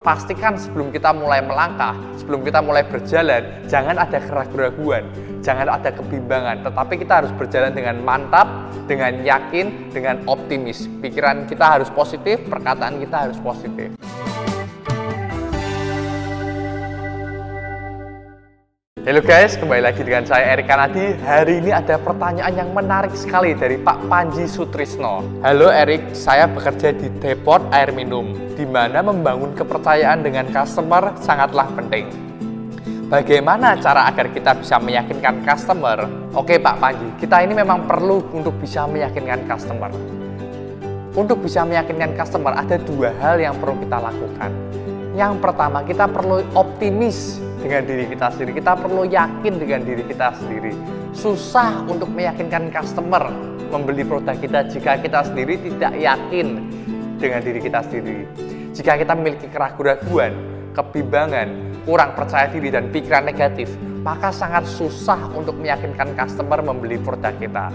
Pastikan sebelum kita mulai melangkah, sebelum kita mulai berjalan, jangan ada keraguan, jangan ada kebimbangan, tetapi kita harus berjalan dengan mantap, dengan yakin, dengan optimis. Pikiran kita harus positif, perkataan kita harus positif. Halo guys, kembali lagi dengan saya Erik Kanadi. Hari ini ada pertanyaan yang menarik sekali dari Pak Panji Sutrisno. Halo Erik, saya bekerja di depot air minum, di mana membangun kepercayaan dengan customer sangatlah penting. Bagaimana cara agar kita bisa meyakinkan customer? Oke Pak Panji, kita ini memang perlu untuk bisa meyakinkan customer. Untuk bisa meyakinkan customer, ada dua hal yang perlu kita lakukan. Yang pertama, kita perlu optimis dengan diri kita sendiri. Kita perlu yakin dengan diri kita sendiri. Susah untuk meyakinkan customer membeli produk kita jika kita sendiri tidak yakin dengan diri kita sendiri. Jika kita memiliki keraguan-keraguan, kebimbangan, kurang percaya diri dan pikiran negatif, maka sangat susah untuk meyakinkan customer membeli produk kita.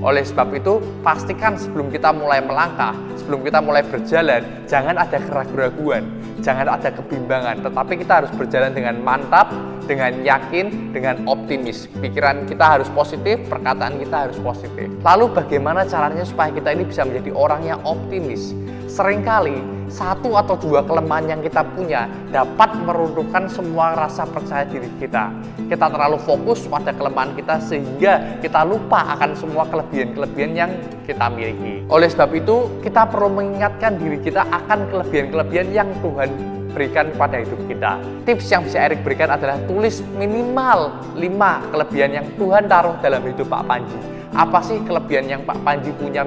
Oleh sebab itu, pastikan sebelum kita mulai melangkah, sebelum kita mulai berjalan, jangan ada keraguan-keraguan, jangan ada kebimbangan, tetapi kita harus berjalan dengan mantap, dengan yakin, dengan optimis. Pikiran kita harus positif, perkataan kita harus positif. Lalu bagaimana caranya supaya kita ini bisa menjadi orang yang optimis? Seringkali satu atau dua kelemahan yang kita punya dapat meruntuhkan semua rasa percaya diri kita. Kita terlalu fokus pada kelemahan kita sehingga kita lupa akan semua kelebihan-kelebihan yang kita miliki. Oleh sebab itu, kita perlu mengingatkan diri kita akan kelebihan-kelebihan yang Tuhan berikan pada hidup kita. Tips yang bisa Erik berikan adalah tulis minimal 5 kelebihan yang Tuhan taruh dalam hidup Pak Panji. Apa sih kelebihan yang Pak Panji punya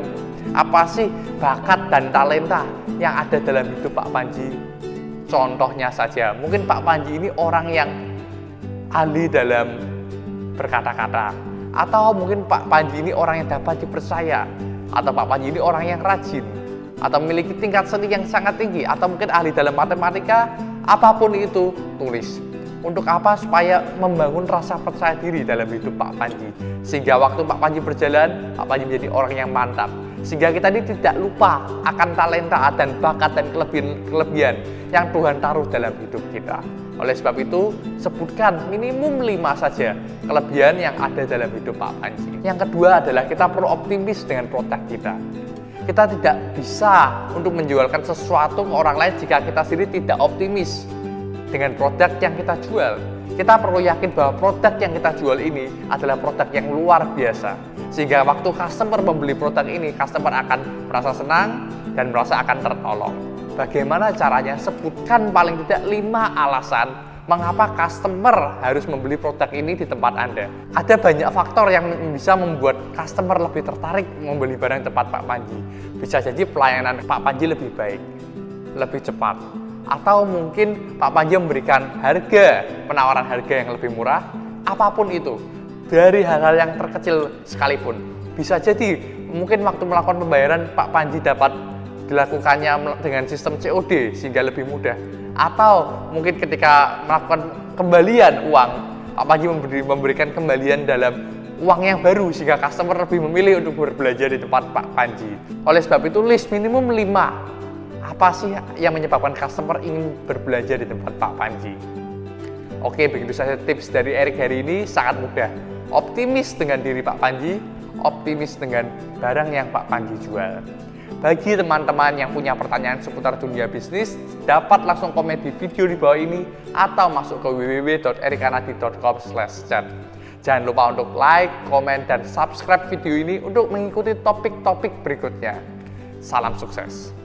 apa sih bakat dan talenta yang ada dalam hidup Pak Panji? Contohnya saja, mungkin Pak Panji ini orang yang ahli dalam berkata-kata, atau mungkin Pak Panji ini orang yang dapat dipercaya, atau Pak Panji ini orang yang rajin, atau memiliki tingkat seni yang sangat tinggi, atau mungkin ahli dalam matematika, apa pun itu, tulis. Untuk apa? Supaya membangun rasa percaya diri dalam hidup Pak Panji. Sehingga waktu Pak Panji berjalan, Pak Panji menjadi orang yang mantap sehingga kita ini tidak lupa akan talenta dan bakat dan kelebihan-kelebihan yang Tuhan taruh dalam hidup kita. Oleh sebab itu, sebutkan minimum lima saja kelebihan yang ada dalam hidup Pak Panji. Yang kedua adalah kita perlu optimis dengan produk kita. Kita tidak bisa untuk menjualkan sesuatu ke orang lain jika kita sendiri tidak optimis dengan produk yang kita jual. Kita perlu yakin bahwa produk yang kita jual ini adalah produk yang luar biasa. Sehingga waktu customer membeli produk ini, customer akan merasa senang dan merasa akan tertolong. Bagaimana caranya? Sebutkan paling tidak lima alasan mengapa customer harus membeli produk ini di tempat Anda. Ada banyak faktor yang bisa membuat customer lebih tertarik membeli barang tempat Pak Panji. Bisa jadi pelayanan Pak Panji lebih baik, lebih cepat, atau mungkin Pak Panji memberikan harga penawaran harga yang lebih murah apa pun itu dari hal-hal yang terkecil sekalipun bisa jadi mungkin waktu melakukan pembayaran Pak Panji dapat dilakukannya dengan sistem COD sehingga lebih mudah atau mungkin ketika melakukan kembalian uang Panji memberi, memberikan kembalian dalam uang yang baru sehingga customer lebih memilih untuk berbelanja di tempat Pak Panji oleh sebab itu list minimum 5 apa sih yang menyebabkan customer ingin berbelanja di tempat Pak Panji? Oke, begitu saja tips dari Erik hari ini sangat mudah. Optimis dengan diri Pak Panji, optimis dengan barang yang Pak Panji jual. Bagi teman-teman yang punya pertanyaan seputar dunia bisnis, dapat langsung komen di video di bawah ini atau masuk ke www.erikanadi.com/chat. Jangan lupa untuk like, komen, dan subscribe video ini untuk mengikuti topik-topik berikutnya. Salam sukses!